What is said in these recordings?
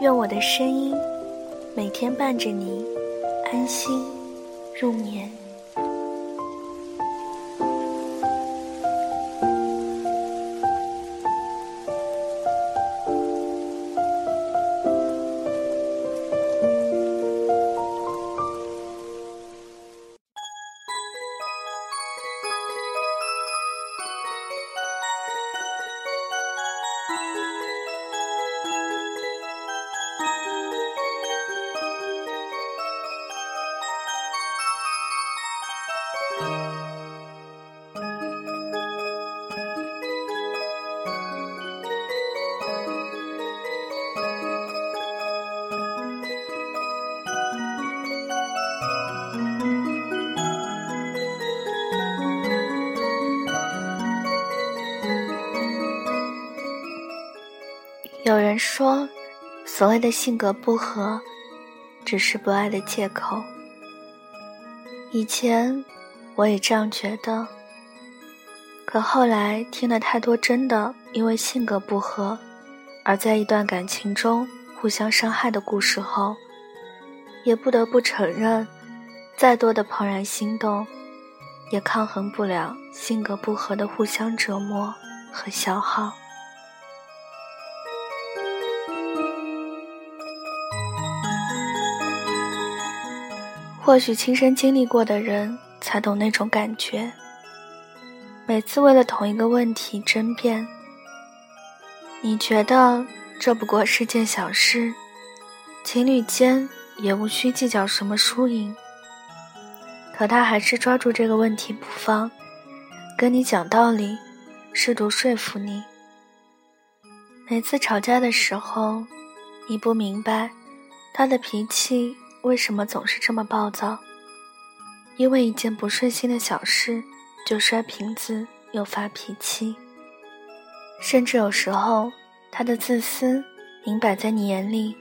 愿我的声音每天伴着你安心入眠。有人说，所谓的性格不合，只是不爱的借口。以前我也这样觉得，可后来听了太多真的因为性格不合，而在一段感情中互相伤害的故事后，也不得不承认，再多的怦然心动，也抗衡不了性格不合的互相折磨和消耗。或许亲身经历过的人才懂那种感觉。每次为了同一个问题争辩，你觉得这不过是件小事，情侣间也无需计较什么输赢。可他还是抓住这个问题不放，跟你讲道理，试图说服你。每次吵架的时候，你不明白他的脾气。为什么总是这么暴躁？因为一件不顺心的小事就摔瓶子又发脾气，甚至有时候他的自私明摆在你眼里，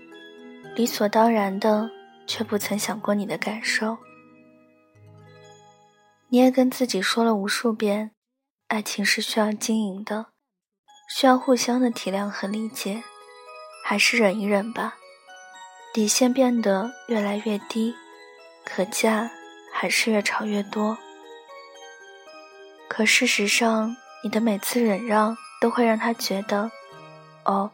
理所当然的，却不曾想过你的感受。你也跟自己说了无数遍，爱情是需要经营的，需要互相的体谅和理解，还是忍一忍吧。底线变得越来越低，可架还是越吵越多。可事实上，你的每次忍让都会让他觉得，哦，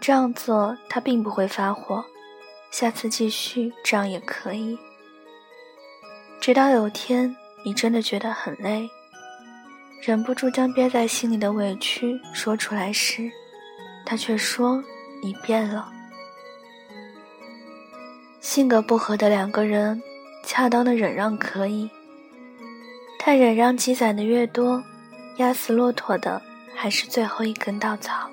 这样做他并不会发火，下次继续这样也可以。直到有天你真的觉得很累，忍不住将憋在心里的委屈说出来时，他却说你变了。性格不合的两个人，恰当的忍让可以，但忍让积攒的越多，压死骆驼的还是最后一根稻草。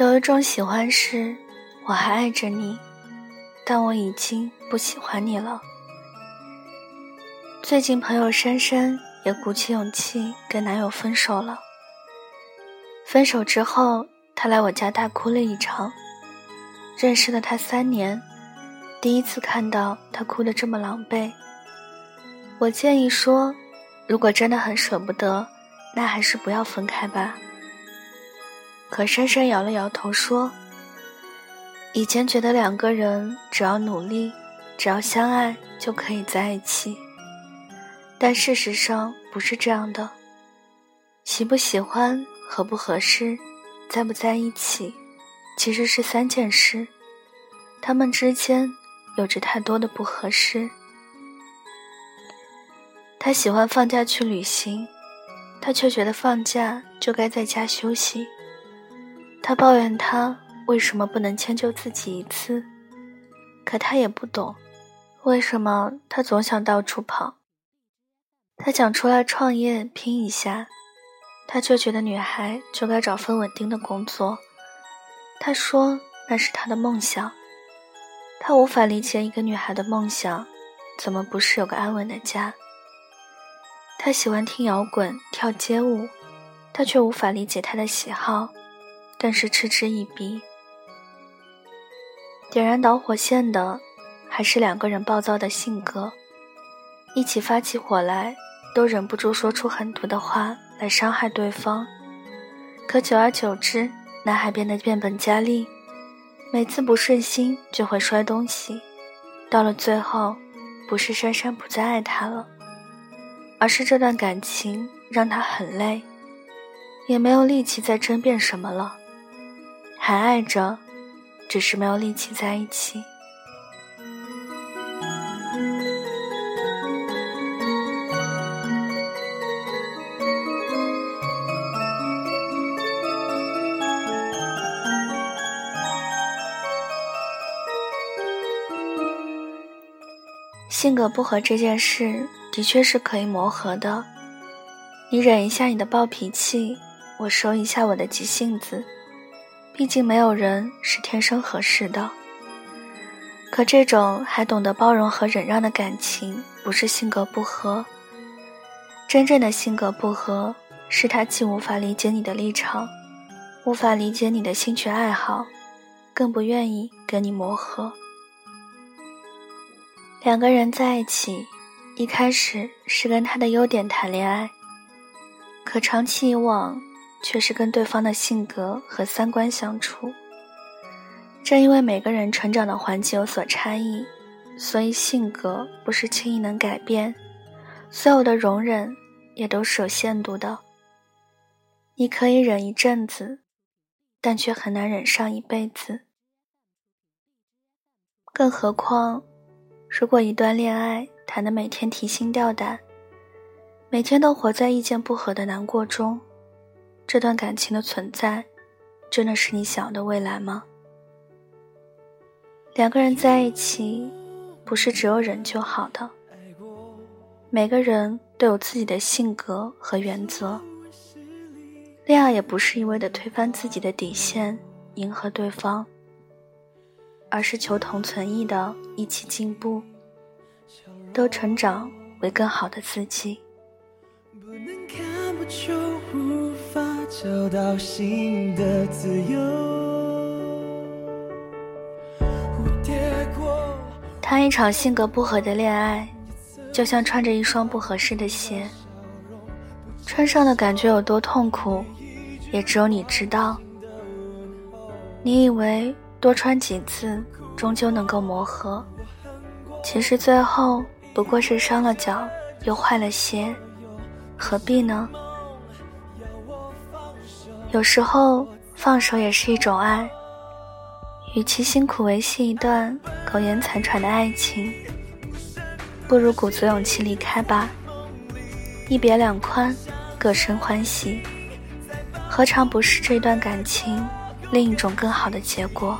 有一种喜欢是，我还爱着你，但我已经不喜欢你了。最近朋友珊珊。也鼓起勇气跟男友分手了。分手之后，她来我家大哭了一场。认识了他三年，第一次看到他哭得这么狼狈。我建议说，如果真的很舍不得，那还是不要分开吧。可珊珊摇了摇头说：“以前觉得两个人只要努力，只要相爱就可以在一起。”但事实上不是这样的，喜不喜欢、合不合适、在不在一起，其实是三件事，他们之间有着太多的不合适。他喜欢放假去旅行，他却觉得放假就该在家休息。他抱怨他为什么不能迁就自己一次，可他也不懂，为什么他总想到处跑。他想出来创业拼一下，他却觉得女孩就该找份稳定的工作。他说那是他的梦想。他无法理解一个女孩的梦想，怎么不是有个安稳的家？他喜欢听摇滚、跳街舞，他却无法理解他的喜好，但是嗤之以鼻。点燃导火线的，还是两个人暴躁的性格，一起发起火来。都忍不住说出狠毒的话来伤害对方，可久而久之，男孩变得变本加厉，每次不顺心就会摔东西，到了最后，不是珊珊不再爱他了，而是这段感情让他很累，也没有力气再争辩什么了，还爱着，只是没有力气在一起。性格不合这件事的确是可以磨合的，你忍一下你的暴脾气，我收一下我的急性子，毕竟没有人是天生合适的。可这种还懂得包容和忍让的感情，不是性格不合。真正的性格不合，是他既无法理解你的立场，无法理解你的兴趣爱好，更不愿意跟你磨合。两个人在一起，一开始是跟他的优点谈恋爱，可长期以往，却是跟对方的性格和三观相处。正因为每个人成长的环境有所差异，所以性格不是轻易能改变，所有的容忍也都是有限度的。你可以忍一阵子，但却很难忍上一辈子。更何况。如果一段恋爱谈得每天提心吊胆，每天都活在意见不合的难过中，这段感情的存在，真的是你想要的未来吗？两个人在一起，不是只有忍就好的。每个人都有自己的性格和原则，恋爱也不是一味的推翻自己的底线，迎合对方。而是求同存异的一起进步，都成长为更好的自己。谈一场性格不合的恋爱，就像穿着一双不合适的鞋，穿上的感觉有多痛苦，也只有你知道。你以为？多穿几次，终究能够磨合。其实最后不过是伤了脚，又坏了鞋，何必呢？有时候放手也是一种爱。与其辛苦维系一段苟延残喘的爱情，不如鼓足勇气离开吧。一别两宽，各生欢喜，何尝不是这段感情？另一种更好的结果。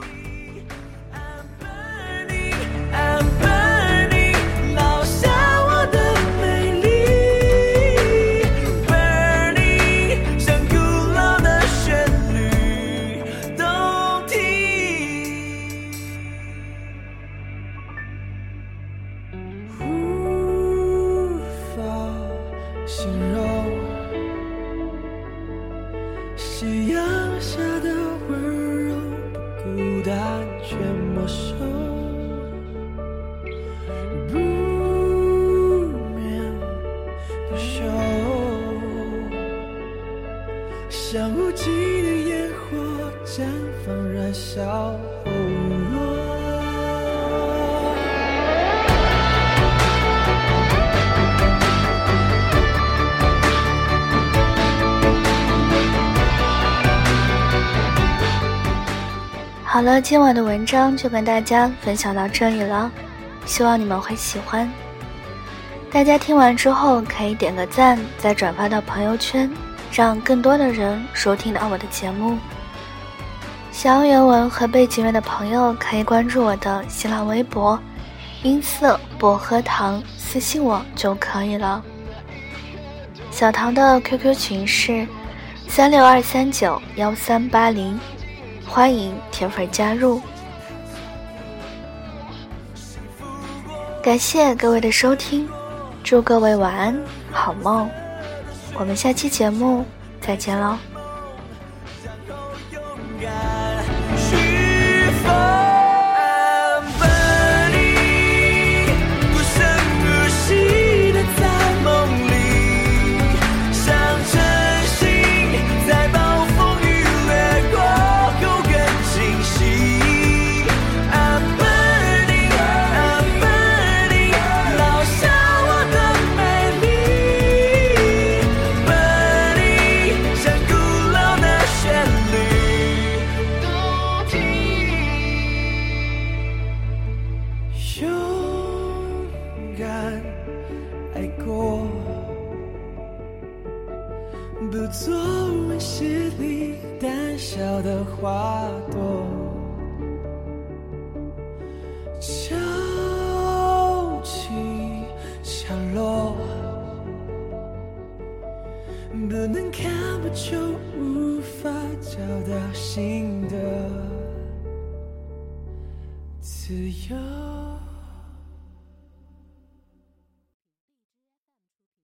像无尽的烟火，绽放燃烧好了，今晚的文章就跟大家分享到这里了，希望你们会喜欢。大家听完之后可以点个赞，再转发到朋友圈，让更多的人收听到我的节目。想要原文和背景乐的朋友可以关注我的新浪微博“音色薄荷糖”，私信我就可以了。小唐的 QQ 群是三六二三九幺三八零，欢迎铁粉加入。感谢各位的收听，祝各位晚安，好梦。我们下期节目再见喽。下